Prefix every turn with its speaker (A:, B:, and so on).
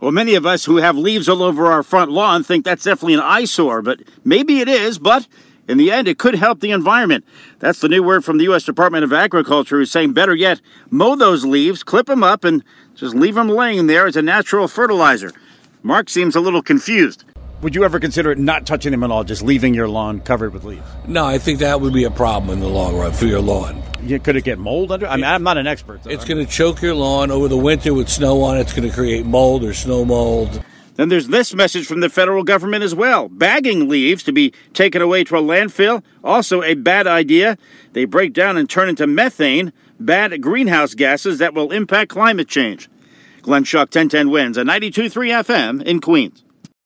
A: Well, many of us who have leaves all over our front lawn think that's definitely an eyesore, but maybe it is, but in the end, it could help the environment. That's the new word from the U.S. Department of Agriculture, who's saying better yet, mow those leaves, clip them up, and just leave them laying there as a natural fertilizer. Mark seems a little confused. Would you ever consider not touching them at all, just leaving your lawn covered with leaves?
B: No, I think that would be a problem in the long run for your lawn.
A: Yeah, could it get mold under? I mean, I'm not an expert.
B: It's going to choke your lawn over the winter with snow on it. It's going to create mold or snow mold.
A: Then there's this message from the federal government as well. Bagging leaves to be taken away to a landfill, also a bad idea. They break down and turn into methane, bad greenhouse gases that will impact climate change. Glenn Schuck, 1010 wins, a 92.3 FM in Queens.